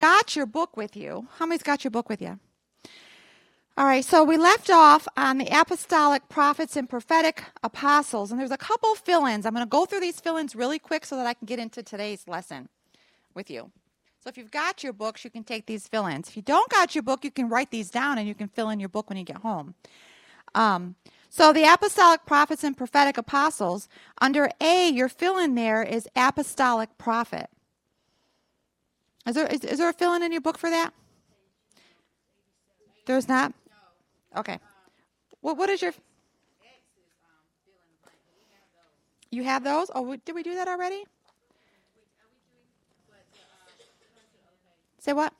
got your book with you, how many's got your book with you? All right, so we left off on the apostolic prophets and prophetic apostles, and there's a couple fill ins. I'm going to go through these fill ins really quick so that I can get into today's lesson with you. So if you've got your books, you can take these fill ins. If you don't got your book, you can write these down and you can fill in your book when you get home. Um, so the apostolic prophets and prophetic apostles, under A, your fill in there is apostolic prophet. Is there, is, is there a fill in your book for that? There's not? Okay. Well, what is your. You have those? Oh, did we do that already? Say what?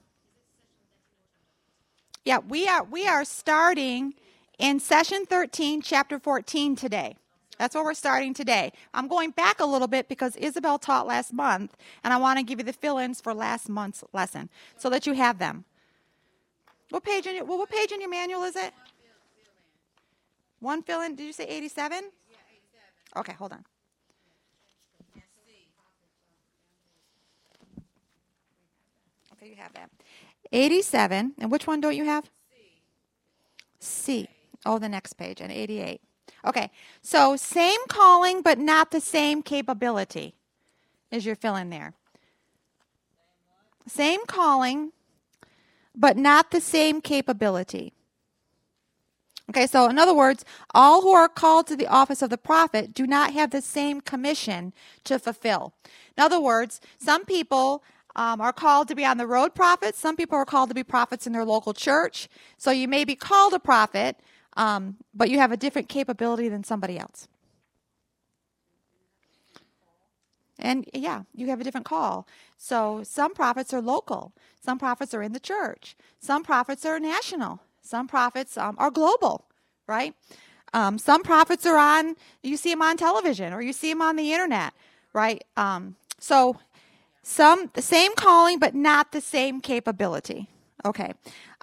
Yeah, we are we are starting in session 13, chapter 14 today. That's where we're starting today. I'm going back a little bit because Isabel taught last month, and I want to give you the fill-ins for last month's lesson so that you have them. What page in your well, what page in your manual is it? One fill-in. Did you say 87? 87. Okay, hold on. Okay, you have that. 87. And which one don't you have? C. C. Oh, the next page, and 88. Okay, so same calling, but not the same capability is your fill in there. Same calling, but not the same capability. Okay, so in other words, all who are called to the office of the prophet do not have the same commission to fulfill. In other words, some people um, are called to be on the road prophets, some people are called to be prophets in their local church. So you may be called a prophet, um, but you have a different capability than somebody else. And yeah, you have a different call. So some prophets are local, some prophets are in the church, some prophets are national, some prophets um, are global, right? Um, some prophets are on, you see them on television or you see them on the internet, right? Um, so some, the same calling, but not the same capability. Okay.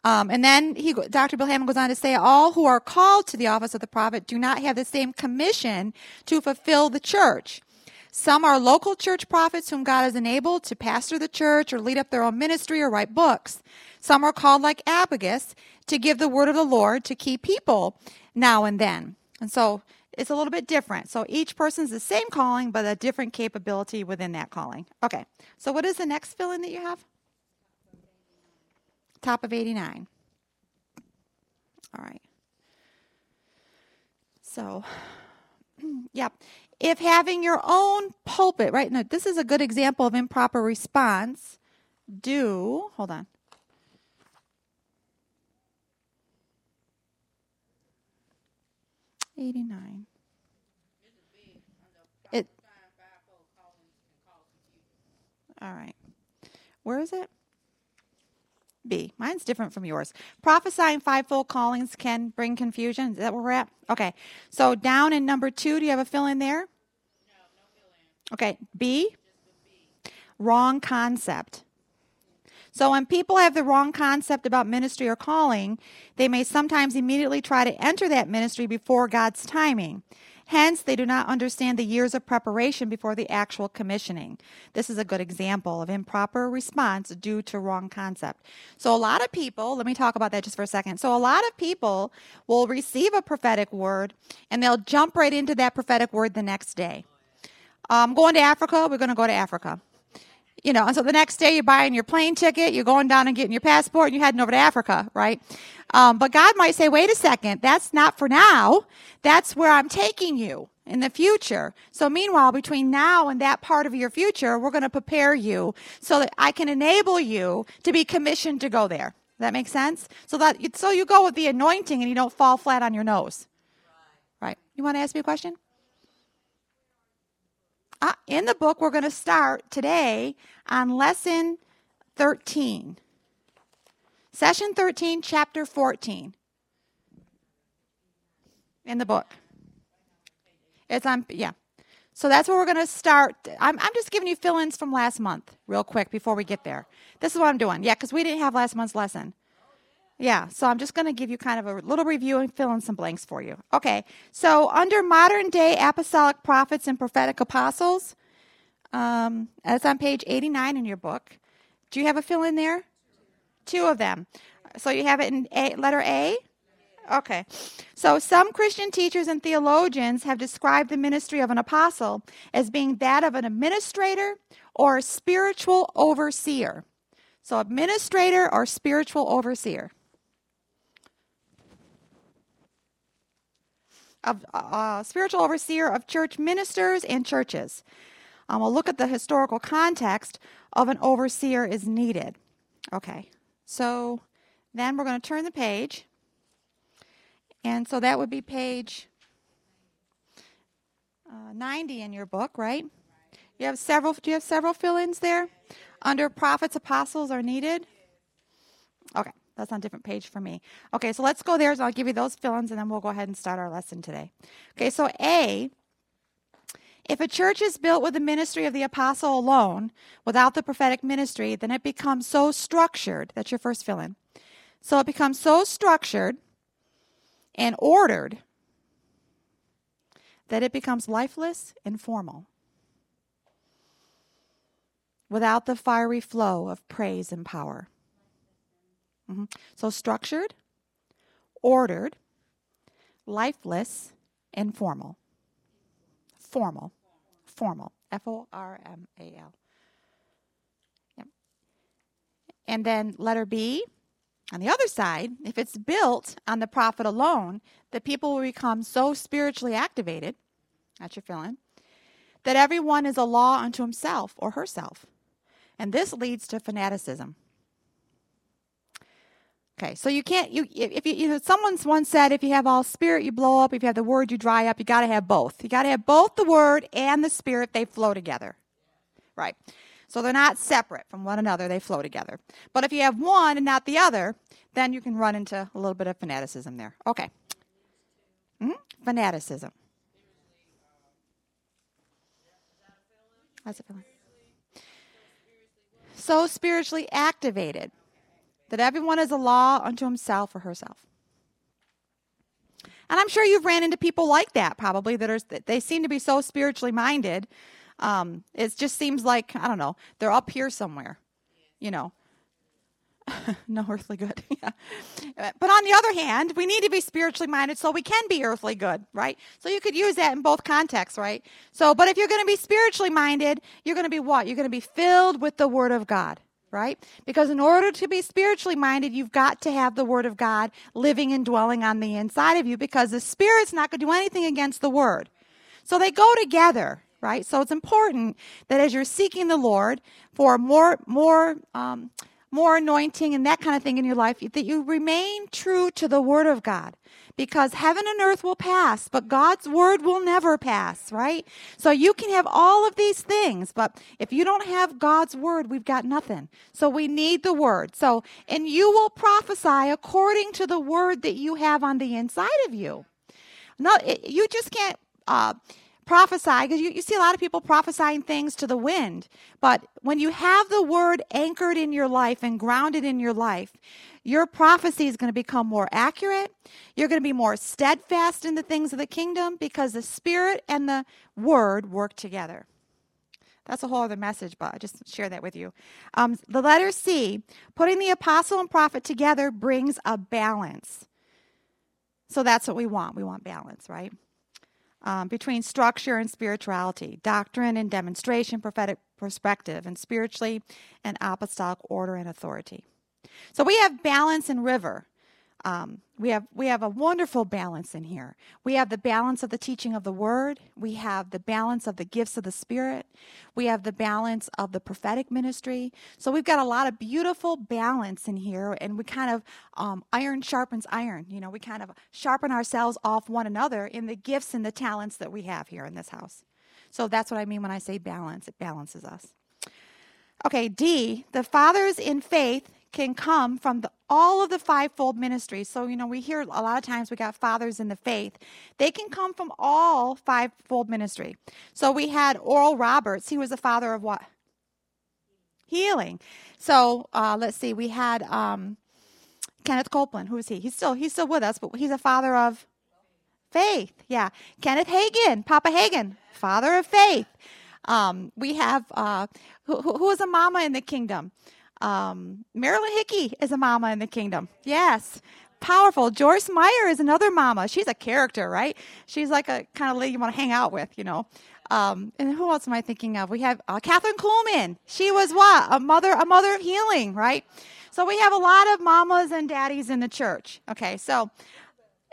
Um, and then he, Dr. Bill Hamon goes on to say, all who are called to the office of the prophet do not have the same commission to fulfill the church. Some are local church prophets whom God has enabled to pastor the church or lead up their own ministry or write books. Some are called like Agabus to give the word of the Lord to key people now and then. And so it's a little bit different. So each person's the same calling, but a different capability within that calling. Okay, so what is the next fill in that you have? Top of 89. All right. So, yep. If having your own pulpit, right now, this is a good example of improper response. Do, hold on. Eighty nine. It. All right. Where is it? B. Mine's different from yours. Prophesying fivefold callings can bring confusion. Is that where we're at? Okay. So down in number two, do you have a fill in there? No, no fill in. Okay. B. B. Wrong concept. So when people have the wrong concept about ministry or calling, they may sometimes immediately try to enter that ministry before God's timing. Hence, they do not understand the years of preparation before the actual commissioning. This is a good example of improper response due to wrong concept. So, a lot of people, let me talk about that just for a second. So, a lot of people will receive a prophetic word and they'll jump right into that prophetic word the next day. I'm um, going to Africa, we're going to go to Africa you know, and so the next day you're buying your plane ticket, you're going down and getting your passport, and you're heading over to Africa, right? Um, but God might say, wait a second, that's not for now. That's where I'm taking you in the future. So meanwhile, between now and that part of your future, we're going to prepare you so that I can enable you to be commissioned to go there. That makes sense? So that so you go with the anointing and you don't fall flat on your nose. Right. You want to ask me a question? Uh, in the book, we're going to start today on lesson 13. Session 13, chapter 14. In the book. It's on, yeah. So that's where we're going to start. I'm, I'm just giving you fill ins from last month, real quick, before we get there. This is what I'm doing. Yeah, because we didn't have last month's lesson. Yeah, so I'm just going to give you kind of a little review and fill in some blanks for you. Okay, so under modern day apostolic prophets and prophetic apostles, um, that's on page 89 in your book, Do you have a fill in there? Two of them. So you have it in a, letter A? Okay. So some Christian teachers and theologians have described the ministry of an apostle as being that of an administrator or a spiritual overseer. So, administrator or spiritual overseer. Of uh, spiritual overseer of church ministers and churches. Um, we'll look at the historical context of an overseer is needed. Okay, so then we're going to turn the page. And so that would be page uh, 90 in your book, right? You have several. Do you have several fill-ins there? Under prophets, apostles are needed. Okay, that's on a different page for me. Okay, so let's go there. So I'll give you those fill-ins, and then we'll go ahead and start our lesson today. Okay, so A. If a church is built with the ministry of the apostle alone, without the prophetic ministry, then it becomes so structured. That's your first fill in. So it becomes so structured and ordered that it becomes lifeless and formal without the fiery flow of praise and power. Mm-hmm. So, structured, ordered, lifeless, and formal. Formal. Formal. F O R M A L. Yep. And then letter B. On the other side, if it's built on the prophet alone, the people will become so spiritually activated, that's your feeling, that everyone is a law unto himself or herself. And this leads to fanaticism. Okay, so you can't you if you, you know someone's once said if you have all spirit you blow up. If you have the word you dry up. You got to have both. You got to have both the word and the spirit they flow together right? So they're not separate from one another they flow together. But if you have one and not the other then you can run into a little bit of fanaticism there. Okay. Mm-hmm. fanaticism. How's it feeling? So spiritually activated that everyone is a law unto himself or herself. And I'm sure you've ran into people like that probably that are they seem to be so spiritually minded. Um, it just seems like I don't know they're up here somewhere, you know. no earthly good. yeah. But on the other hand, we need to be spiritually minded so we can be earthly good, right? So you could use that in both contexts, right? So, but if you're going to be spiritually minded, you're going to be what? You're going to be filled with the Word of God, right? Because in order to be spiritually minded, you've got to have the Word of God living and dwelling on the inside of you because the Spirit's not going to do anything against the Word. So they go together, right? So it's important that as you're seeking the Lord for more, more, um, more anointing and that kind of thing in your life, that you remain true to the Word of God. Because heaven and earth will pass, but God's Word will never pass, right? So you can have all of these things, but if you don't have God's Word, we've got nothing. So we need the Word. So, and you will prophesy according to the Word that you have on the inside of you. No, it, you just can't. Uh, prophesy because you, you see a lot of people prophesying things to the wind but when you have the word anchored in your life and grounded in your life your prophecy is going to become more accurate you're going to be more steadfast in the things of the kingdom because the spirit and the word work together that's a whole other message, but I just share that with you. Um, the letter C, putting the apostle and prophet together brings a balance. So that's what we want. We want balance, right? um, between structure and spirituality, doctrine and demonstration, prophetic perspective, and spiritually and apostolic order and authority. So we have balance and river. Um, we have we have a wonderful balance in here. We have the balance of the teaching of the word. We have the balance of the gifts of the spirit. We have the balance of the prophetic ministry. So we've got a lot of beautiful balance in here, and we kind of um, iron sharpens iron. You know, we kind of sharpen ourselves off one another in the gifts and the talents that we have here in this house. So that's what I mean when I say balance. It balances us. Okay, D, the fathers in faith can come from the, all of the fivefold ministries. So, you know, we hear a lot of times we got fathers in the faith. They can come from all fivefold ministry. So we had Oral Roberts. He was the father of what? Healing. So uh, let's see. We had um, Kenneth Copeland. Who is he? He's still he's still with us, but he's a father of faith. Yeah. Kenneth Hagin, Papa Hagin, father of faith. Um, we have uh, who, who was a mama in the kingdom? Um, Marilyn Hickey is a mama in the kingdom. Yes. Powerful. Joyce Meyer is another mama. She's a character, right? She's like a kind of lady you want to hang out with, you know. Um, and who else am I thinking of? We have uh, Kathryn Kuhlman. She was what? A mother, a mother of healing, right? So we have a lot of mamas and daddies in the church. Okay, so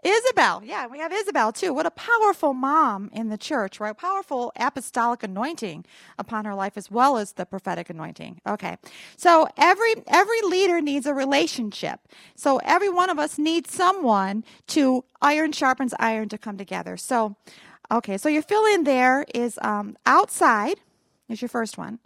Isabel, yeah, we have Isabel too. What a powerful mom in the church, right? Powerful apostolic anointing upon her life as well as the prophetic anointing. Okay. So every every leader needs a relationship. So every one of us needs someone to iron sharpens iron to come together. So okay, so your fill in there is um, outside is your first one.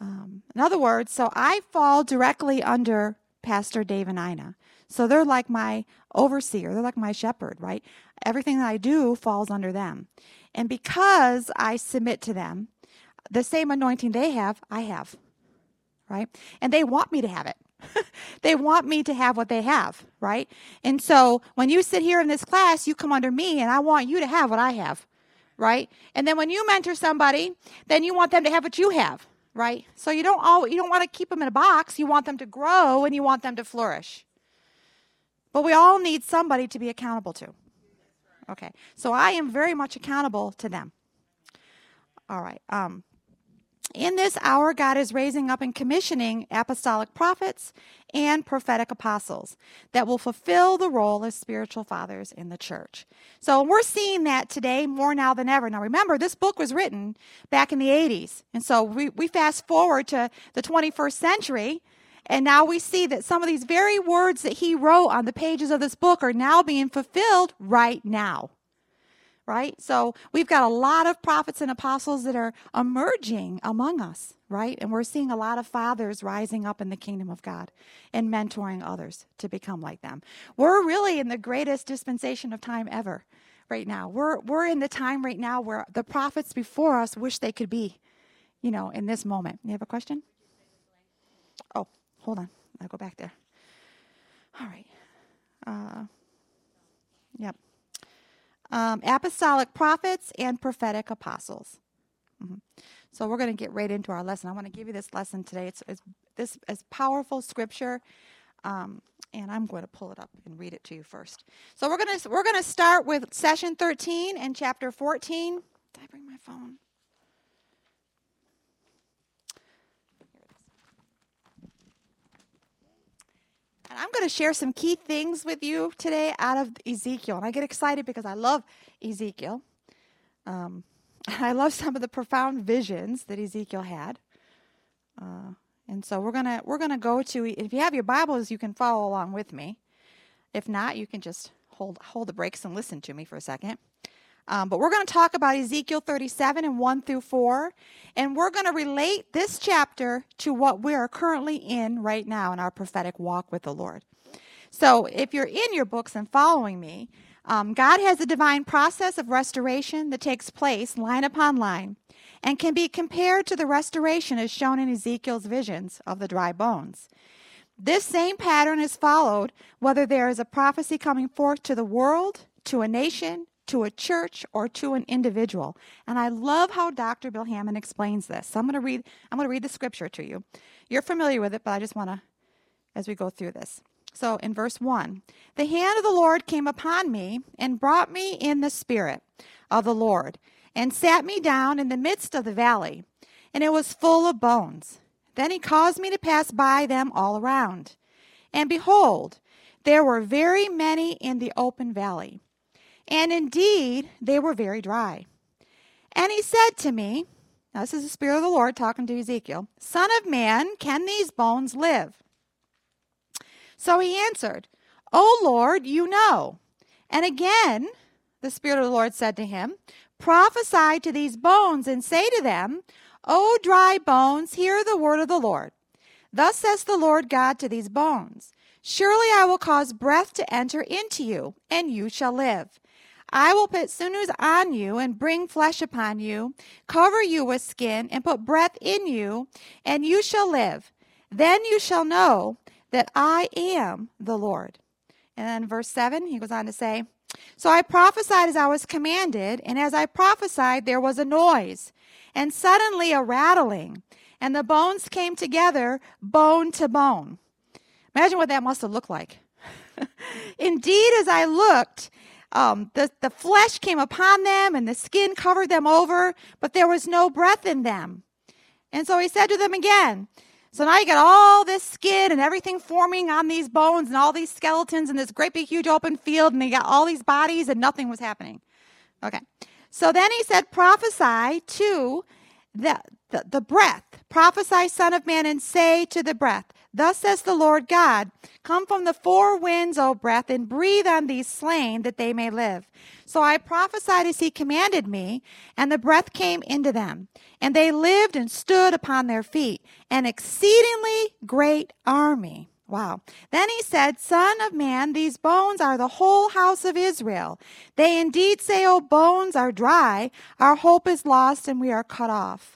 Um, in other words, so I fall directly under Pastor Dave and Ina. So they're like my overseer, they're like my shepherd, right? Everything that I do falls under them. And because I submit to them, the same anointing they have, I have, right? And they want me to have it. they want me to have what they have, right? And so when you sit here in this class, you come under me and I want you to have what I have, right? And then when you mentor somebody, then you want them to have what you have right? So you don't all you don't want to keep them in a box. You want them to grow and you want them to flourish. But we all need somebody to be accountable to. Okay. So I am very much accountable to them. All right. Um in this hour, God is raising up and commissioning apostolic prophets and prophetic apostles that will fulfill the role as spiritual fathers in the church. So we're seeing that today more now than ever. Now, remember, this book was written back in the 80s. And so we, we fast forward to the 21st century. And now we see that some of these very words that he wrote on the pages of this book are now being fulfilled right now right? So we've got a lot of prophets and apostles that are emerging among us, right? And we're seeing a lot of fathers rising up in the kingdom of God and mentoring others to become like them. We're really in the greatest dispensation of time ever right now. We're we're in the time right now where the prophets before us wish they could be, you know, in this moment. You have a question? Oh, hold on. I'll go back there. All right. Uh, yep um, apostolic prophets and prophetic apostles. Mm-hmm. So we're going to get right into our lesson. I want to give you this lesson today. It's, it's this is powerful scripture, um, and I'm going to pull it up and read it to you first. So we're going to we're going to start with session 13 and chapter 14. Did I bring my phone? And I'm going to share some key things with you today out of Ezekiel. And I get excited because I love Ezekiel. Um, I love some of the profound visions that Ezekiel had. Uh, and so we're gonna we're gonna go to. If you have your Bibles, you can follow along with me. If not, you can just hold hold the brakes and listen to me for a second. Um, but we're going to talk about Ezekiel 37 and 1 through 4. And we're going to relate this chapter to what we are currently in right now in our prophetic walk with the Lord. So if you're in your books and following me, um, God has a divine process of restoration that takes place line upon line and can be compared to the restoration as shown in Ezekiel's visions of the dry bones. This same pattern is followed whether there is a prophecy coming forth to the world, to a nation, to a church or to an individual. And I love how Dr. Bill Hamon explains this. So I'm going to read I'm going to read the scripture to you. You're familiar with it, but I just want to as we go through this. So in verse 1, the hand of the Lord came upon me and brought me in the spirit of the Lord and sat me down in the midst of the valley, and it was full of bones. Then he caused me to pass by them all around. And behold, there were very many in the open valley and indeed, they were very dry. And he said to me, now this is the Spirit of the Lord talking to Ezekiel, Son of man, can these bones live? So he answered, O Lord, you know. And again, the Spirit of the Lord said to him, Prophesy to these bones and say to them, O dry bones, hear the word of the Lord. Thus says the Lord God to these bones Surely I will cause breath to enter into you, and you shall live. I will put sinews on you and bring flesh upon you, cover you with skin, and put breath in you, and you shall live. Then you shall know that I am the Lord. And then verse 7, he goes on to say, So I prophesied as I was commanded, and as I prophesied, there was a noise, and suddenly a rattling, and the bones came together, bone to bone. Imagine what that must have looked like. Indeed, as I looked, um, the, the flesh came upon them, and the skin covered them over, but there was no breath in them. And so he said to them again, so now you got all this skin and everything forming on these bones and all these skeletons in this great big huge open field, and they got all these bodies and nothing was happening. Okay. So then he said, prophesy to the, the, the breath. Prophesy, Son of Man, and say to the breath, Thus says the Lord God, Come from the four winds, O breath, and breathe on these slain that they may live. So I prophesied as he commanded me, and the breath came into them. And they lived and stood upon their feet, an exceedingly great army. Wow. Then he said, Son of man, these bones are the whole house of Israel. They indeed say, O bones are dry, our hope is lost, and we are cut off.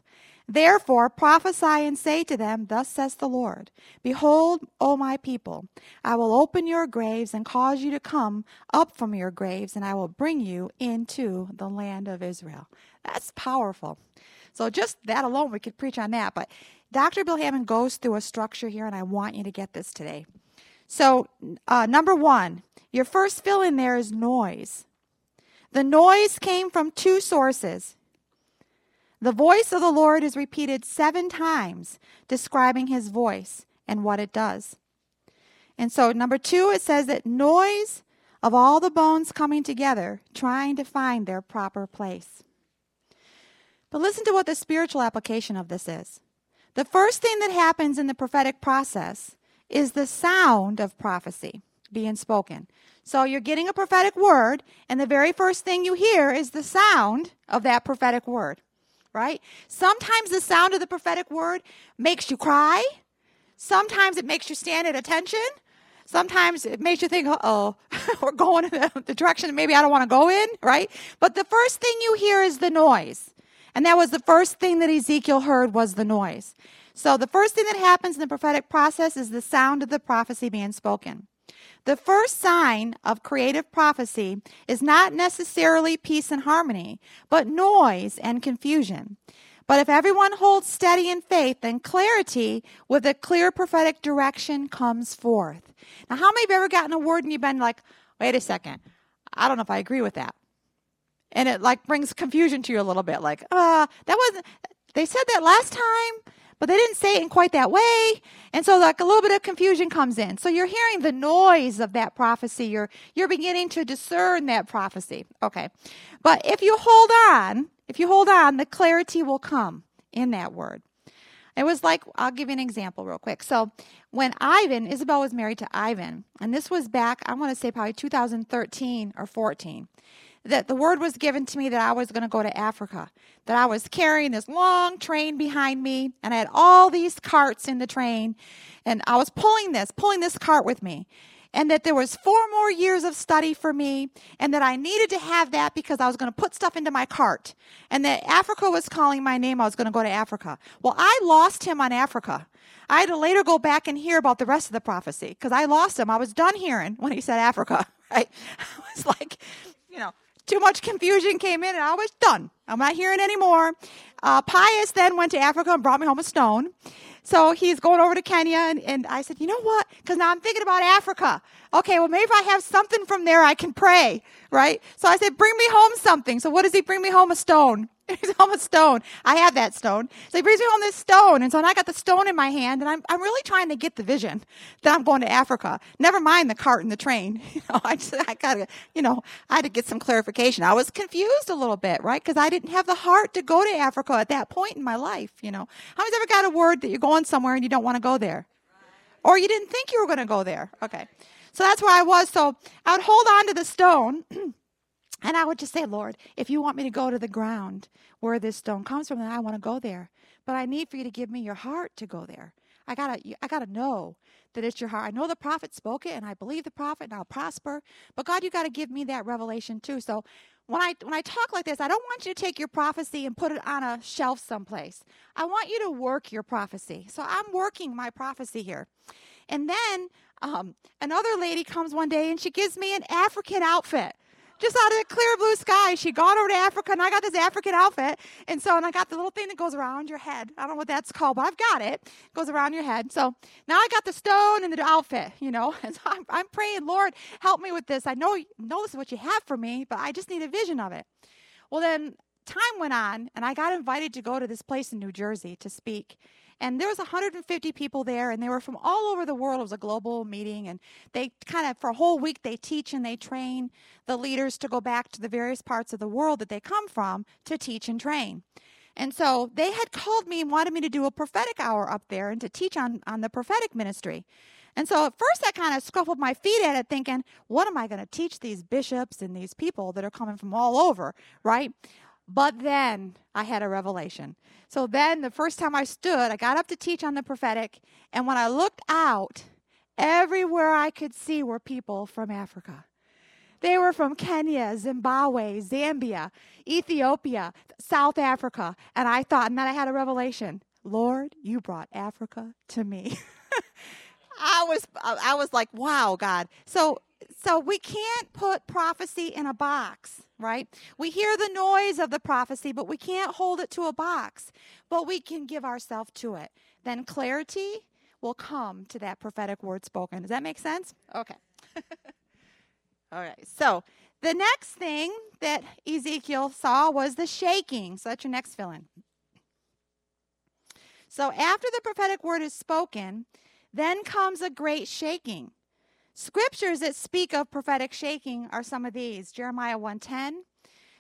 Therefore prophesy and say to them, Thus says the Lord Behold, O my people, I will open your graves and cause you to come up from your graves, and I will bring you into the land of Israel. That's powerful. So, just that alone, we could preach on that. But Dr. Bill Hamon goes through a structure here, and I want you to get this today. So, uh, number one, your first fill in there is noise. The noise came from two sources the voice of the Lord is repeated seven times, describing his voice and what it does. And so, number two, it says that noise of all the bones coming together, trying to find their proper place. But listen to what the spiritual application of this is. The first thing that happens in the prophetic process is the sound of prophecy being spoken. So you're getting a prophetic word, and the very first thing you hear is the sound of that prophetic word right? Sometimes the sound of the prophetic word makes you cry. Sometimes it makes you stand at attention. Sometimes it makes you think, oh, we're going in the, direction that maybe I don't want to go in, right? But the first thing you hear is the noise. And that was the first thing that Ezekiel heard was the noise. So the first thing that happens in the prophetic process is the sound of the prophecy being spoken. The first sign of creative prophecy is not necessarily peace and harmony, but noise and confusion. But if everyone holds steady in faith, then clarity with a clear prophetic direction comes forth. Now, how many have ever gotten a word and you've been like, wait a second, I don't know if I agree with that? And it like brings confusion to you a little bit, like, uh, that wasn't, they said that last time but they didn't say it in quite that way. And so like a little bit of confusion comes in. So you're hearing the noise of that prophecy. You're you're beginning to discern that prophecy. Okay. But if you hold on, if you hold on, the clarity will come in that word. It was like, I'll give you an example real quick. So, when Ivan, Isabel was married to Ivan, and this was back, I want to say probably 2013 or 14 that the word was given to me that I was going to go to Africa, that I was carrying this long train behind me, and I had all these carts in the train, and I was pulling this, pulling this cart with me. And that there was four more years of study for me, and that I needed to have that because I was going to put stuff into my cart, and that Africa was calling my name. I was going to go to Africa. Well, I lost him on Africa. I had to later go back and hear about the rest of the prophecy because I lost him. I was done hearing when he said Africa. Right? I was like, you know, too much confusion came in and I was done. I'm not hearing anymore. Uh, Pius then went to Africa and brought me home a stone. So he's going over to Kenya, and, and I said, You know what? Because now I'm thinking about Africa. Okay, well, maybe if I have something from there, I can pray, right? So I said, Bring me home something. So what does he bring me home? A stone. He's home a stone. I have that stone. So he brings me home this stone. And so I got the stone in my hand, and I'm, I'm really trying to get the vision that I'm going to Africa. Never mind the cart and the train. You know, I just, I gotta, you know, I had to get some clarification. I was confused a little bit, right? Because I didn't have the heart to go to Africa at that point in my life, you know. How many's ever got a word that you're going somewhere and you don't want to go there? Or you didn't think you were going to go there? Okay. So that's where I was. So I would hold on to the stone. And I would just say, Lord, if you want me to go to the ground where this stone comes from, then I want to go there. But I need for you to give me your heart to go there. I gotta, I gotta know that it's your heart. I know the prophet spoke it, and I believe the prophet, and I'll prosper. But God, you got to give me that revelation too. So when I when I talk like this, I don't want you to take your prophecy and put it on a shelf someplace. I want you to work your prophecy. So I'm working my prophecy here. And then um, another lady comes one day and she gives me an African outfit. Just out of the clear blue sky. She'd gone over to Africa, and I got this African outfit. And so, and I got the little thing that goes around your head. I don't know what that's called, but I've got it. it goes around your head. So now I got the stone and the outfit, you know. And so I'm, I'm praying, Lord, help me with this. I know, know this is what you have for me, but I just need a vision of it. Well, then time went on, and I got invited to go to this place in New Jersey to speak and there was 150 people there and they were from all over the world. It was a global meeting and they kind of for a whole week they teach and they train the leaders to go back to the various parts of the world that they come from to teach and train. And so they had called me and wanted me to do a prophetic hour up there and to teach on, on the prophetic ministry. And so at first I kind of scuffled my feet at it, thinking, what am I going to teach these bishops and these people that are coming from all over, right? But then I had a revelation. So then the first time I stood, I got up to teach on the prophetic, and when I looked out, everywhere I could see were people from Africa. They were from Kenya, Zimbabwe, Zambia, Ethiopia, South Africa. And I thought, and then I had a revelation Lord, you brought Africa to me. I was I was like, wow, God. So so we can't put prophecy in a box, right? We hear the noise of the prophecy, but we can't hold it to a box. But we can give ourselves to it. Then clarity will come to that prophetic word spoken. Does that make sense? Okay. All right. So the next thing that Ezekiel saw was the shaking. So that's your next fill in. So after the prophetic word is spoken, then comes a great shaking. Scriptures that speak of prophetic shaking are some of these Jeremiah 110.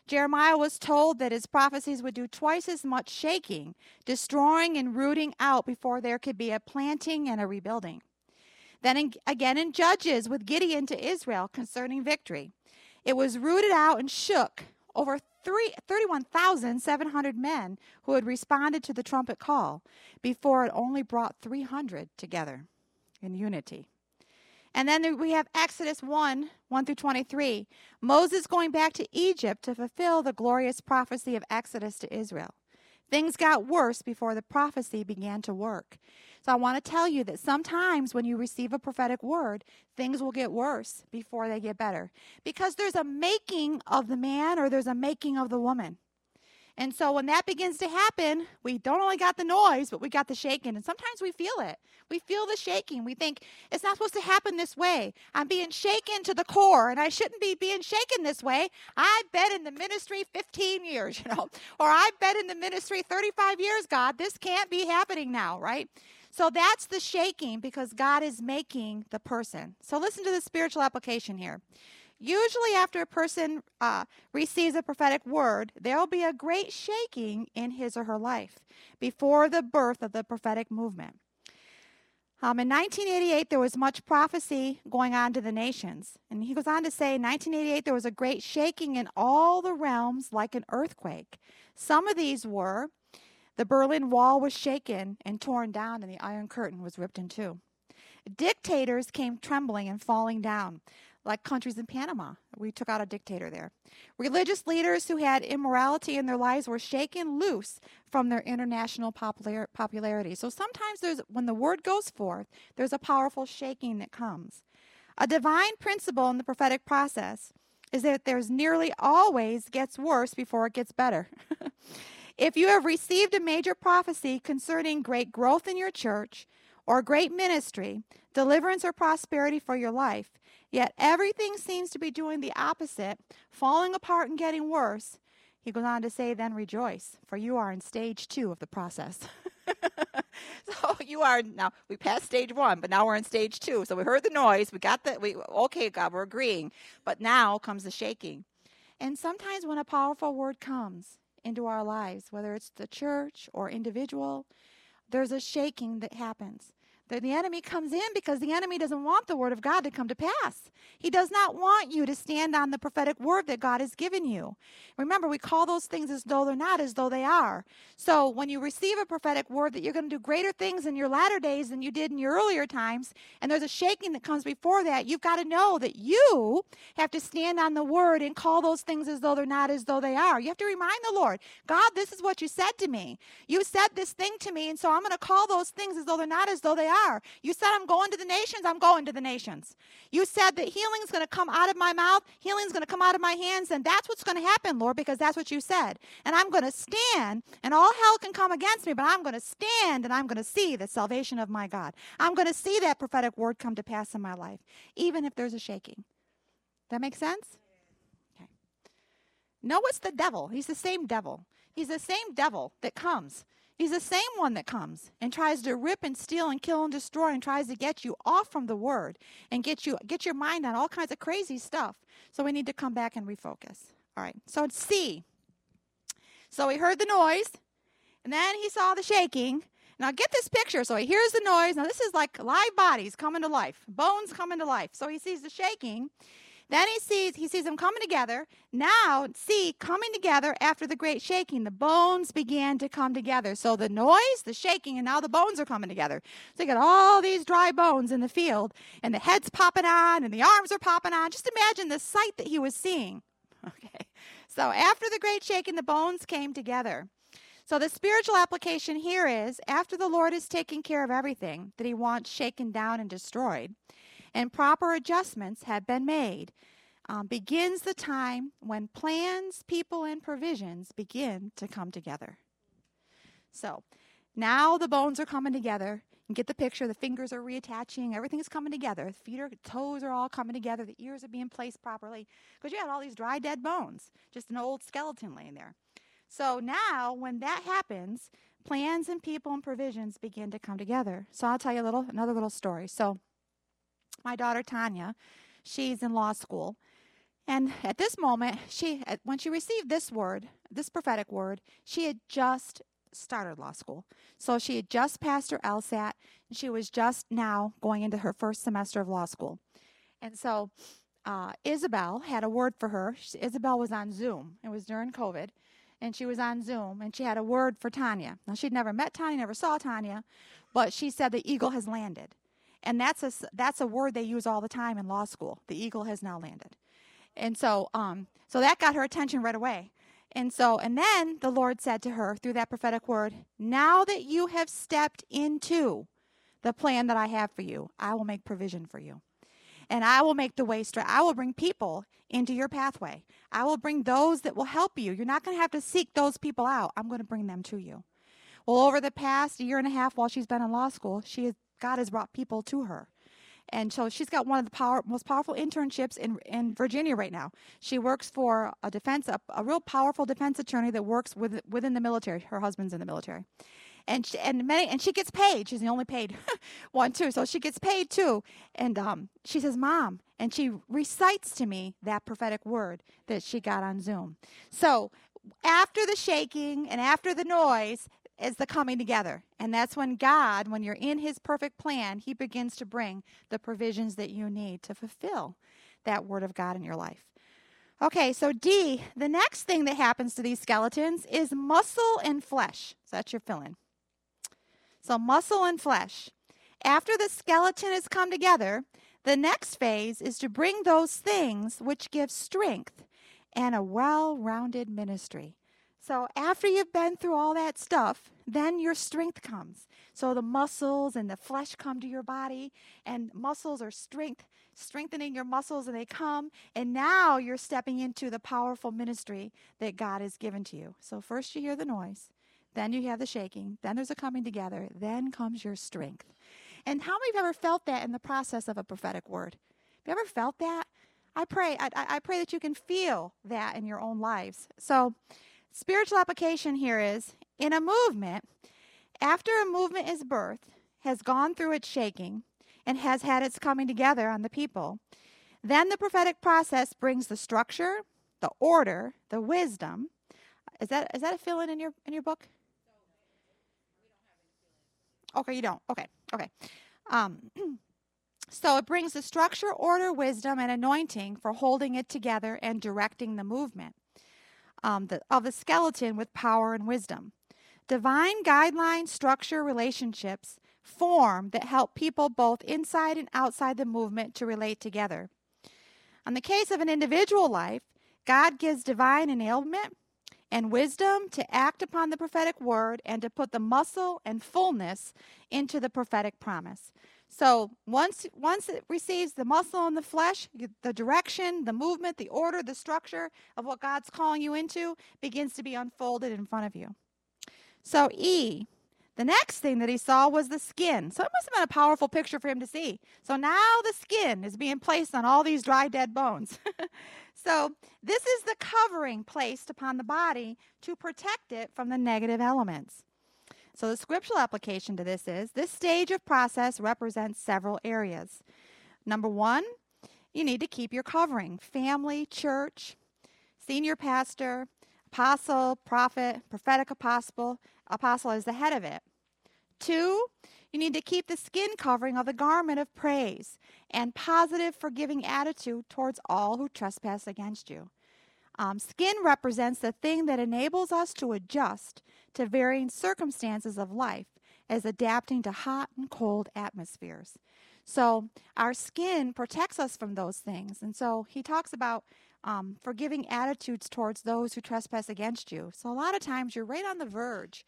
Jeremiah was told that his prophecies would do twice as much shaking, destroying and rooting out before there could be a planting and a rebuilding. Then in, again in Judges with Gideon to Israel concerning victory, it was rooted out and shook over 31,700 men who had responded to the trumpet call before it only brought 300 together in unity. And then we have Exodus 1 1 through 23. Moses going back to Egypt to fulfill the glorious prophecy of Exodus to Israel. Things got worse before the prophecy began to work. So I want to tell you that sometimes when you receive a prophetic word, things will get worse before they get better. Because there's a making of the man or there's a making of the woman. And so when that begins to happen, we don't only got the noise, but we got the shaking. And sometimes we feel it. We feel the shaking. We think it's not supposed to happen this way. I'm being shaken to the core, and I shouldn't be being shaken this way. I've been in the ministry 15 years, you know, or I've been in the ministry 35 years, God. This can't be happening now, right? So that's the shaking because God is making the person. So listen to the spiritual application here. Usually, after a person uh, receives a prophetic word, there will be a great shaking in his or her life before the birth of the prophetic movement. Um, in 1988, there was much prophecy going on to the nations. And he goes on to say, in 1988, there was a great shaking in all the realms like an earthquake. Some of these were the Berlin Wall was shaken and torn down, and the Iron Curtain was ripped in two. Dictators came trembling and falling down like countries in Panama. We took out a dictator there. Religious leaders who had immorality in their lives were shaken loose from their international popular, popularity. So sometimes there's when the word goes forth, there's a powerful shaking that comes. A divine principle in the prophetic process is that there's nearly always gets worse before it gets better. if you have received a major prophecy concerning great growth in your church or great ministry, deliverance or prosperity for your life, Yet everything seems to be doing the opposite, falling apart and getting worse. He goes on to say, Then rejoice, for you are in stage two of the process. so you are now, we passed stage one, but now we're in stage two. So we heard the noise, we got the, we, okay, God, we're agreeing. But now comes the shaking. And sometimes when a powerful word comes into our lives, whether it's the church or individual, there's a shaking that happens. The, the enemy comes in because the enemy doesn't want the word of God to come to pass. He does not want you to stand on the prophetic word that God has given you. Remember, we call those things as though they're not, as though they are. So when you receive a prophetic word that you're going to do greater things in your latter days than you did in your earlier times, and there's a shaking that comes before that, you've got to know that you have to stand on the word and call those things as though they're not, as though they are. You have to remind the Lord, God, this is what you said to me. You said this thing to me, and so I'm going to call those things as though they're not, as though they are are. You said I'm going to the nations, I'm going to the nations. You said that healing's going to come out of my mouth, healing's going to come out of my hands, and that's what's going to happen, Lord, because that's what you said. And I'm going to stand, and all hell can come against me, but I'm going to stand and I'm going to see the salvation of my God. I'm going to see that prophetic word come to pass in my life, even if there's a shaking. That makes sense? Okay. No, it's the devil. He's the same devil. He's the same devil that comes. He's the same one that comes and tries to rip and steal and kill and destroy and tries to get you off from the word and get you get your mind on all kinds of crazy stuff. So we need to come back and refocus. All right. So it's C. So he heard the noise, and then he saw the shaking. Now get this picture. So he hears the noise. Now this is like live bodies coming to life, bones coming to life. So he sees the shaking, then he sees he sees them coming together. Now see coming together after the great shaking, the bones began to come together. So the noise, the shaking, and now the bones are coming together. So you got all these dry bones in the field, and the head's popping on, and the arms are popping on. Just imagine the sight that he was seeing. Okay. So after the great shaking, the bones came together. So the spiritual application here is after the Lord is taking care of everything that he wants shaken down and destroyed, and proper adjustments have been made, um, begins the time when plans, people, and provisions begin to come together. So now the bones are coming together. You get the picture. The fingers are reattaching. Everything's coming together. The feet are, toes are all coming together. The ears are being placed properly because you had all these dry, dead bones, just an old skeleton laying there. So now, when that happens, plans and people and provisions begin to come together. So I'll tell you a little, another little story. So my daughter Tanya, she's in law school. And at this moment, she when she received this word, this prophetic word, she had just started law school. So she had just passed her LSAT and she was just now going into her first semester of law school. And so uh, Isabel had a word for her. Isabel was on Zoom. It was during COVID. And she was on Zoom and she had a word for Tanya. Now, she'd never met Tanya, never saw Tanya, but she said the eagle has landed. And that's a, that's a word they use all the time in law school. The eagle has now landed. And so, um, so that got her attention right away. And so, and then the Lord said to her through that prophetic word, Now that you have stepped into the plan that I have for you, I will make provision for you. And I will make the way straight. I will bring people into your pathway. I will bring those that will help you. You're not going to have to seek those people out. I'm going to bring them to you. Well, over the past year and a half while she's been in law school, she has God has brought people to her. And so she's got one of the power, most powerful internships in, in Virginia right now. She works for a defense, a, a real powerful defense attorney that works with, within the military. Her husband's in the military. And she, and many and she gets paid. She's the only paid one too, so she gets paid too. And um, she says, "Mom," and she recites to me that prophetic word that she got on Zoom. So after the shaking and after the noise, is the coming together. And that's when God, when you're in His perfect plan, He begins to bring the provisions that you need to fulfill that Word of God in your life. Okay, so D, the next thing that happens to these skeletons is muscle and flesh. So that's your fill in. So, muscle and flesh. After the skeleton has come together, the next phase is to bring those things which give strength and a well rounded ministry. So after you've been through all that stuff, then your strength comes. So the muscles and the flesh come to your body, and muscles are strength, strengthening your muscles, and they come. And now you're stepping into the powerful ministry that God has given to you. So first you hear the noise, then you have the shaking, then there's a coming together, then comes your strength. And how many of you have ever felt that in the process of a prophetic word? Have you ever felt that? I pray, I, I pray that you can feel that in your own lives. So Spiritual application here is in a movement, after a movement is birthed, has gone through its shaking, and has had its coming together on the people, then the prophetic process brings the structure, the order, the wisdom. Is that is that a fill in in your in your book? Okay, you don't. Okay, okay. Um, so it brings the structure, order, wisdom, and anointing for holding it together and directing the movement um, the, of the skeleton with power and wisdom. Divine guideline structure relationships form that help people both inside and outside the movement to relate together. On the case of an individual life, God gives divine enablement and wisdom to act upon the prophetic word and to put the muscle and fullness into the prophetic promise. So once once it receives the muscle and the flesh, the direction, the movement, the order, the structure of what God's calling you into begins to be unfolded in front of you. So E, the next thing that he saw was the skin. So it must have been a powerful picture for him to see. So now the skin is being placed on all these dry dead bones. so this is the covering placed upon the body to protect it from the negative elements. So the scriptural application to this is this stage of process represents several areas. Number one, you need to keep your covering family, church, senior pastor, apostle, prophet, prophetic apostle, apostle is the head of it. Two, you need to keep the skin covering of the garment of praise and positive, forgiving attitude towards all who trespass against you. Um, skin represents the thing that enables us to adjust to varying circumstances of life as adapting to hot and cold atmospheres. So our skin protects us from those things. And so he talks about um, forgiving attitudes towards those who trespass against you. So a lot of times you're right on the verge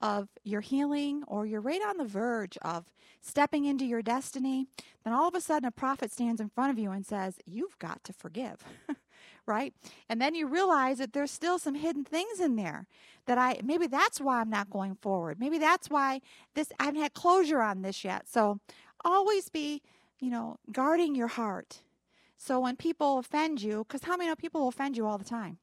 of your healing or you're right on the verge of stepping into your destiny. Then all of a sudden a prophet stands in front of you and says, You've got to forgive. right? And then you realize that there's still some hidden things in there that I maybe that's why I'm not going forward. Maybe that's why this I haven't had closure on this yet. So always be, you know, guarding your heart. So when people offend you, because how many people offend you all the time?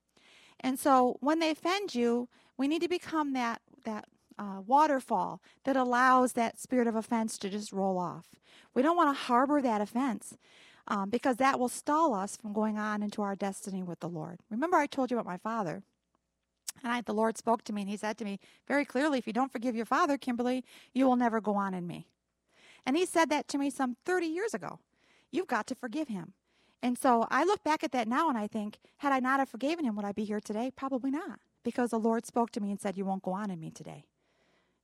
And so when they offend you, we need to become that that uh, waterfall that allows that spirit of offense to just roll off. We don't want to harbor that offense um, because that will stall us from going on into our destiny with the Lord. Remember, I told you about my father. And I, the Lord spoke to me and he said to me very clearly, if you don't forgive your father, Kimberly, you will never go on in me. And he said that to me some 30 years ago. You've got to forgive him. And so I look back at that now and I think, had I not have forgiven him, would I be here today? Probably not. Because the Lord spoke to me and said, You won't go on in me today.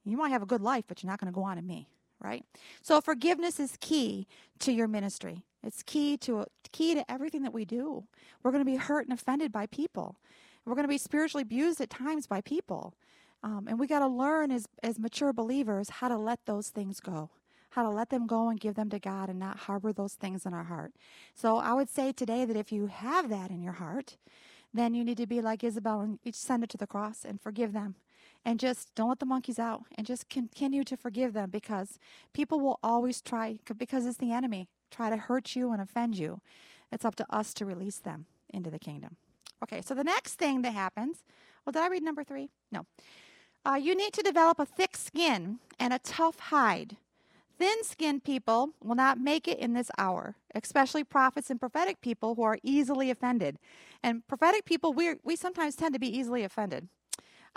You might have a good life, but you're not going to go on in me, right? So forgiveness is key to your ministry. It's key to key to everything that we do. We're going to be hurt and offended by people. We're going to be spiritually abused at times by people. Um, and we got to learn as, as mature believers how to let those things go, how to let them go and give them to God and not harbor those things in our heart. So I would say today that if you have that in your heart, then you need to be like Isabel and send it to the cross and forgive them. And just don't let the monkeys out and just continue to forgive them because people will always try, because it's the enemy try to hurt you and offend you. It's up to us to release them into the kingdom. Okay, so the next thing that happens, well, did I read number three? No. Uh, you need to develop a thick skin and a tough hide. Thin skinned people will not make it in this hour, especially prophets and prophetic people who are easily offended. And prophetic people, we, we sometimes tend to be easily offended.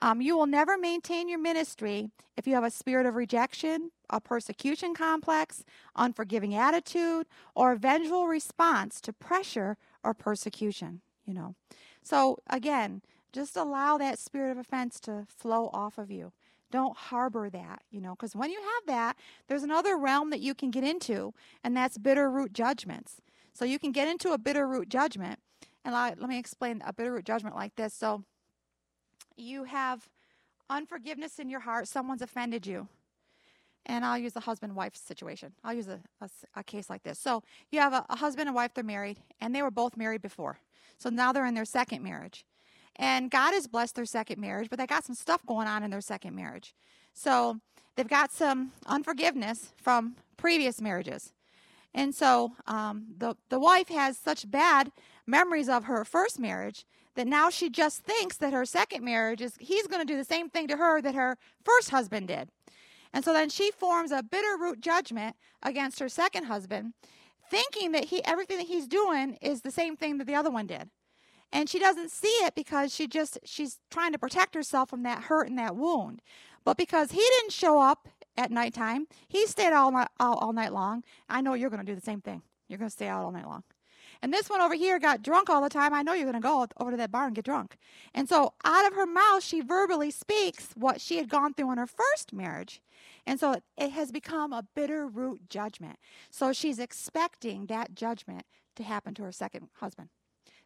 Um, you will never maintain your ministry if you have a spirit of rejection, a persecution complex, unforgiving attitude, or a vengeful response to pressure or persecution, you know. So again, just allow that spirit of offense to flow off of you. Don't harbor that, you know, because when you have that, there's another realm that you can get into, and that's bitter root judgments. So you can get into a bitter root judgment. And let me explain a bitter root judgment like this. So you have unforgiveness in your heart, someone's offended you. And I'll use a husband wife situation. I'll use a, a, a case like this. So you have a, a husband and wife, they're married, and they were both married before. So now they're in their second marriage. And God has blessed their second marriage, but they got some stuff going on in their second marriage. So they've got some unforgiveness from previous marriages. And so um, the, the wife has such bad memories of her first marriage that now she just thinks that her second marriage is he's going to do the same thing to her that her first husband did. And so then she forms a bitter root judgment against her second husband, thinking that he everything that he's doing is the same thing that the other one did. And she doesn't see it because she just she's trying to protect herself from that hurt and that wound. But because he didn't show up at nighttime, he stayed all night all, all night long. I know you're going to do the same thing. You're going to stay out all night long. And this one over here got drunk all the time. I know you're going to go over to that bar and get drunk. And so out of her mouth, she verbally speaks what she had gone through in her first marriage. And so it has become a bitter root judgment. So she's expecting that judgment to happen to her second husband.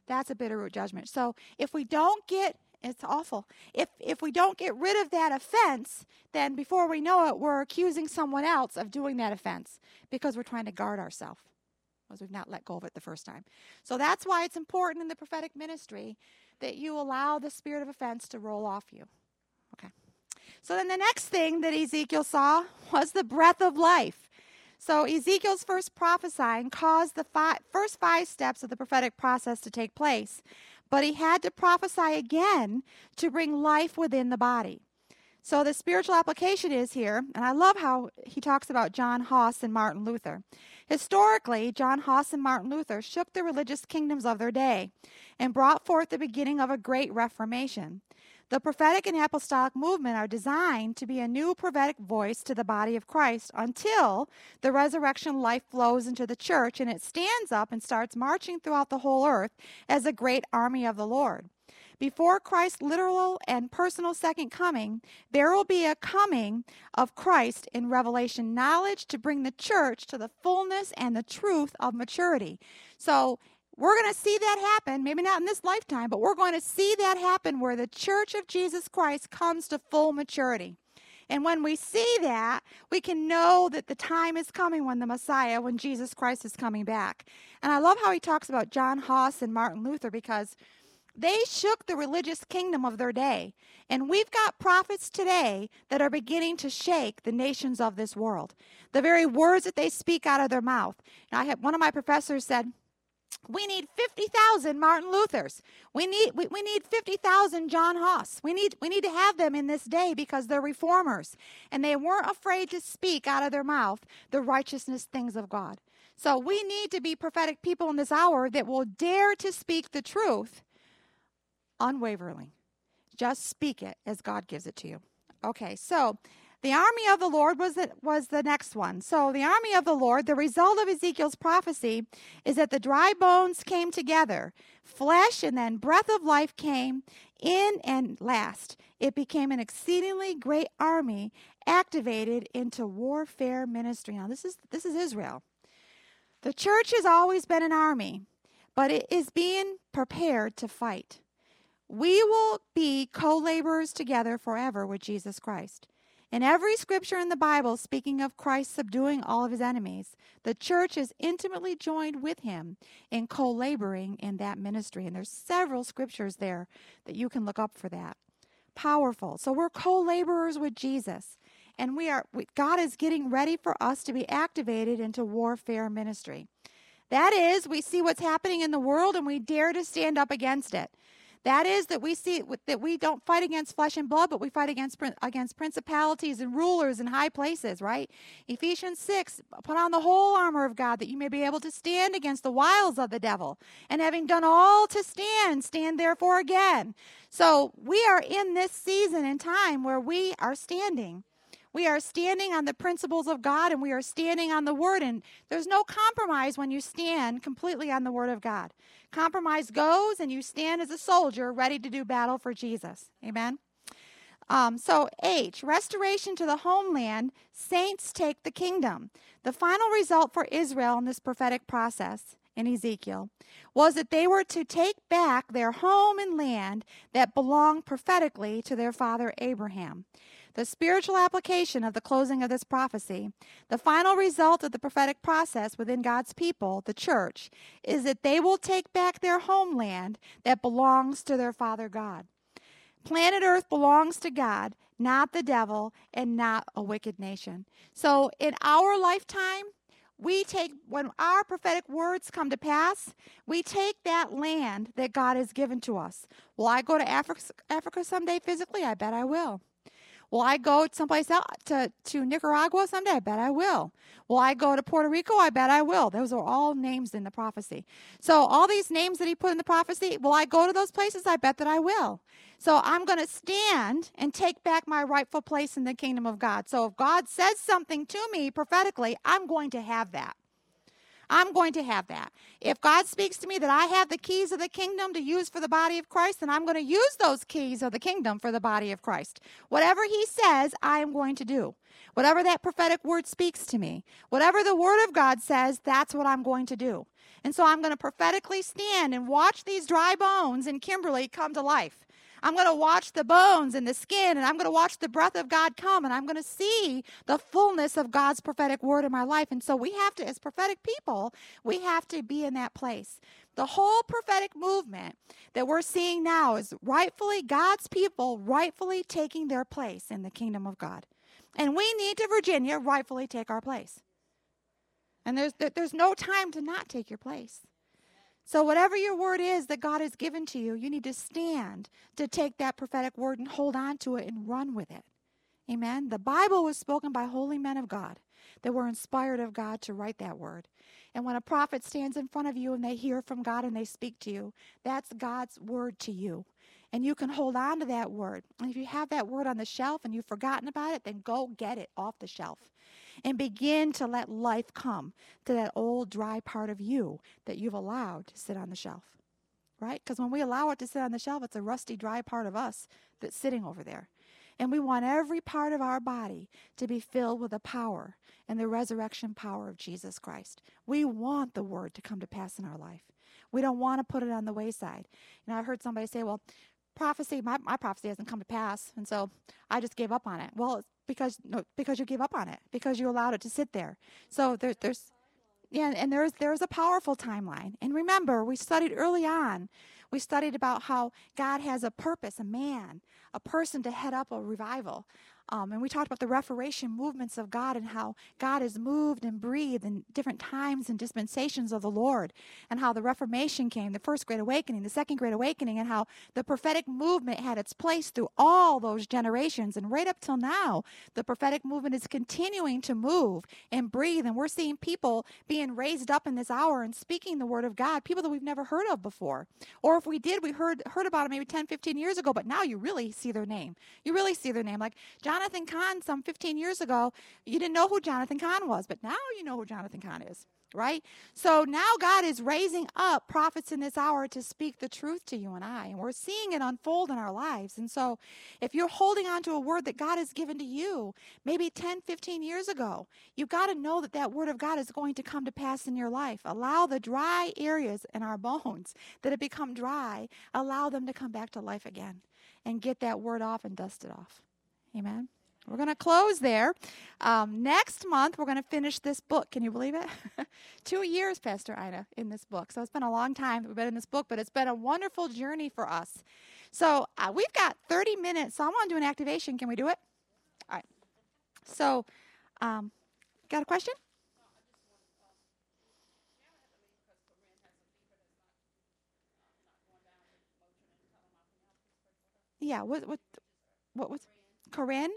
That's a bitter root judgment. So if we don't get It's awful. If if we don't get rid of that offense, then before we know it, we're accusing someone else of doing that offense because we're trying to guard ourselves because we've not let go of it the first time. So that's why it's important in the prophetic ministry that you allow the spirit of offense to roll off you. Okay. So then the next thing that Ezekiel saw was the breath of life. So Ezekiel's first prophesying caused the first five steps of the prophetic process to take place, but he had to prophesy again to bring life within the body. So the spiritual application is here, and I love how he talks about John Huss and Martin Luther. Historically, John Huss and Martin Luther shook the religious kingdoms of their day and brought forth the beginning of a great reformation. The prophetic and apostolic movement are designed to be a new prophetic voice to the body of Christ until the resurrection life flows into the church and it stands up and starts marching throughout the whole earth as a great army of the Lord. Before Christ's literal and personal second coming, there will be a coming of Christ in revelation knowledge to bring the church to the fullness and the truth of maturity. So, we're going to see that happen, maybe not in this lifetime, but we're going to see that happen where the church of Jesus Christ comes to full maturity. And when we see that, we can know that the time is coming when the Messiah, when Jesus Christ is coming back. And I love how he talks about John Huss and Martin Luther because they shook the religious kingdom of their day. And we've got prophets today that are beginning to shake the nations of this world. The very words that they speak out of their mouth. I have one of my professors said, we need 50,000 Martin Luthers. We need we, we need 50,000 John Huss. We need we need to have them in this day because they're reformers and they weren't afraid to speak out of their mouth the righteousness things of God. So we need to be prophetic people in this hour that will dare to speak the truth unwaveringly. Just speak it as God gives it to you. Okay, so the army of the Lord was the, was the next one. So the army of the Lord, the result of Ezekiel's prophecy is that the dry bones came together, flesh and then breath of life came in and last. It became an exceedingly great army activated into warfare ministry. Now this is this is Israel. The church has always been an army, but it is being prepared to fight. We will be co laborers together forever with Jesus Christ. In every scripture in the Bible speaking of Christ subduing all of his enemies, the church is intimately joined with him in co laboring in that ministry. And there's several scriptures there that you can look up for that. Powerful. So we're co laborers with Jesus. And we are God is getting ready for us to be activated into warfare ministry. That is, we see what's happening in the world and we dare to stand up against it. That is that we see that we don't fight against flesh and blood, but we fight against against principalities and rulers in high places, right? Ephesians 6, put on the whole armor of God that you may be able to stand against the wiles of the devil. And having done all to stand, stand therefore again. So, we are in this season and time where we are standing. We are standing on the principles of God and we are standing on the Word. And there's no compromise when you stand completely on the Word of God. Compromise goes and you stand as a soldier ready to do battle for Jesus. Amen. Um, so, H, restoration to the homeland, saints take the kingdom. The final result for Israel in this prophetic process in Ezekiel was that they were to take back their home and land that belonged prophetically to their father Abraham. The spiritual application of the closing of this prophecy, the final result of the prophetic process within God's people, the church, is that they will take back their homeland that belongs to their Father God. Planet Earth belongs to God, not the devil, and not a wicked nation. So in our lifetime, we take, when our prophetic words come to pass, we take that land that God has given to us. Will I go to Africa, Africa someday physically? I bet I will. Will I go someplace else to, to Nicaragua someday? I bet I will. Will I go to Puerto Rico? I bet I will. Those are all names in the prophecy. So all these names that he put in the prophecy, will I go to those places? I bet that I will. So I'm going to stand and take back my rightful place in the kingdom of God. So if God says something to me prophetically, I'm going to have that. I'm going to have that. If God speaks to me that I have the keys of the kingdom to use for the body of Christ, then I'm going to use those keys of the kingdom for the body of Christ. Whatever He says, I am going to do. Whatever that prophetic word speaks to me, whatever the word of God says, that's what I'm going to do. And so I'm going to prophetically stand and watch these dry bones in Kimberly come to life. I'm going to watch the bones and the skin, and I'm going to watch the breath of God come, and I'm going to see the fullness of God's prophetic word in my life. And so we have to, as prophetic people, we have to be in that place. The whole prophetic movement that we're seeing now is rightfully God's people rightfully taking their place in the kingdom of God. And we need to, Virginia, rightfully take our place. And there's, there's no time to not take your place. So, whatever your word is that God has given to you, you need to stand to take that prophetic word and hold on to it and run with it. Amen. The Bible was spoken by holy men of God that were inspired of God to write that word. And when a prophet stands in front of you and they hear from God and they speak to you, that's God's word to you. And you can hold on to that word. And if you have that word on the shelf and you've forgotten about it, then go get it off the shelf and begin to let life come to that old dry part of you that you've allowed to sit on the shelf. Right? Because when we allow it to sit on the shelf, it's a rusty, dry part of us that's sitting over there. And we want every part of our body to be filled with the power and the resurrection power of Jesus Christ. We want the word to come to pass in our life. We don't want to put it on the wayside. You know, I heard somebody say, well, prophecy, my, my prophecy hasn't come to pass, and so I just gave up on it. Well, because no, because you gave up on it, because you allowed it to sit there. So there, there's yeah, and there's there's a powerful timeline. And remember, we studied early on. We studied about how God has a purpose, a man, a person to head up a revival. Um, and we talked about the Reformation movements of God and how God has moved and breathed in different times and dispensations of the Lord, and how the Reformation came, the First Great Awakening, the Second Great Awakening, and how the prophetic movement had its place through all those generations. And right up till now, the prophetic movement is continuing to move and breathe. And we're seeing people being raised up in this hour and speaking the word of God, people that we've never heard of before. Or if we did, we heard heard about it maybe 10, 15 years ago, but now you really see their name. You really see their name. Like John Jonathan Cahn some 15 years ago, you didn't know who Jonathan Cahn was, but now you know who Jonathan Cahn is, right? So now God is raising up prophets in this hour to speak the truth to you and I, and we're seeing it unfold in our lives. And so if you're holding on to a word that God has given to you, maybe 10, 15 years ago, you've got to know that that word of God is going to come to pass in your life. Allow the dry areas in our bones that have become dry, allow them to come back to life again and get that word off and dust it off. Amen. We're going to close there. Um, next month, we're going to finish this book. Can you believe it? Two years, Pastor Ida, in this book. So it's been a long time we've been in this book, but it's been a wonderful journey for us. So uh, we've got 30 minutes. So I want to do an activation. Can we do it? All right. So, um, got a question? Yeah. What? What? What was? Corinne.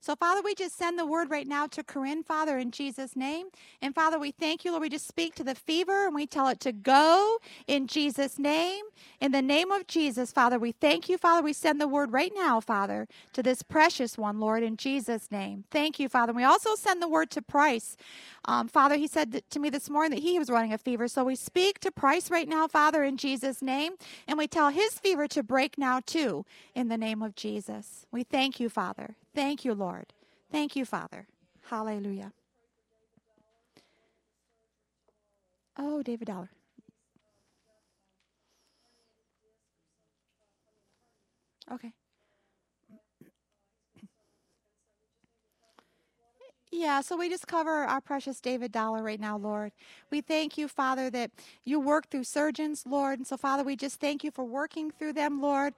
So, Father, we just send the word right now to Corinne, Father, in Jesus' name. And, Father, we thank you, Lord. We just speak to the fever and we tell it to go in Jesus' name. In the name of Jesus, Father, we thank you, Father. We send the word right now, Father, to this precious one, Lord, in Jesus' name. Thank you, Father. we also send the word to Price. Um, Father, he said to me this morning that he was running a fever. So we speak to Price right now, Father, in Jesus' name. And we tell his fever to break now, too, in the name of Jesus. We thank you, Father. Thank you, Lord. Thank you, Father. Hallelujah. Oh, David Dollar. Okay. Yeah, so we just cover our precious David Dollar right now, Lord. We thank you, Father, that you work through surgeons, Lord. And so, Father, we just thank you for working through them, Lord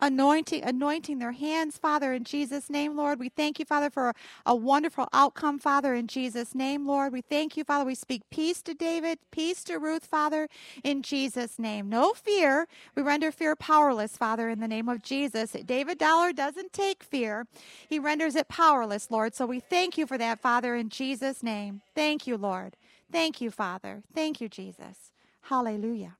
anointing anointing their hands father in jesus name lord. We thank you father for a, wonderful outcome father in jesus name lord. We thank you father. We speak peace to david peace to ruth father in jesus name. No fear. We render fear powerless father in the name of jesus. David dollar doesn't take fear. He renders it powerless lord. So we thank you for that father in jesus name. Thank you lord. Thank you father. Thank you jesus. Hallelujah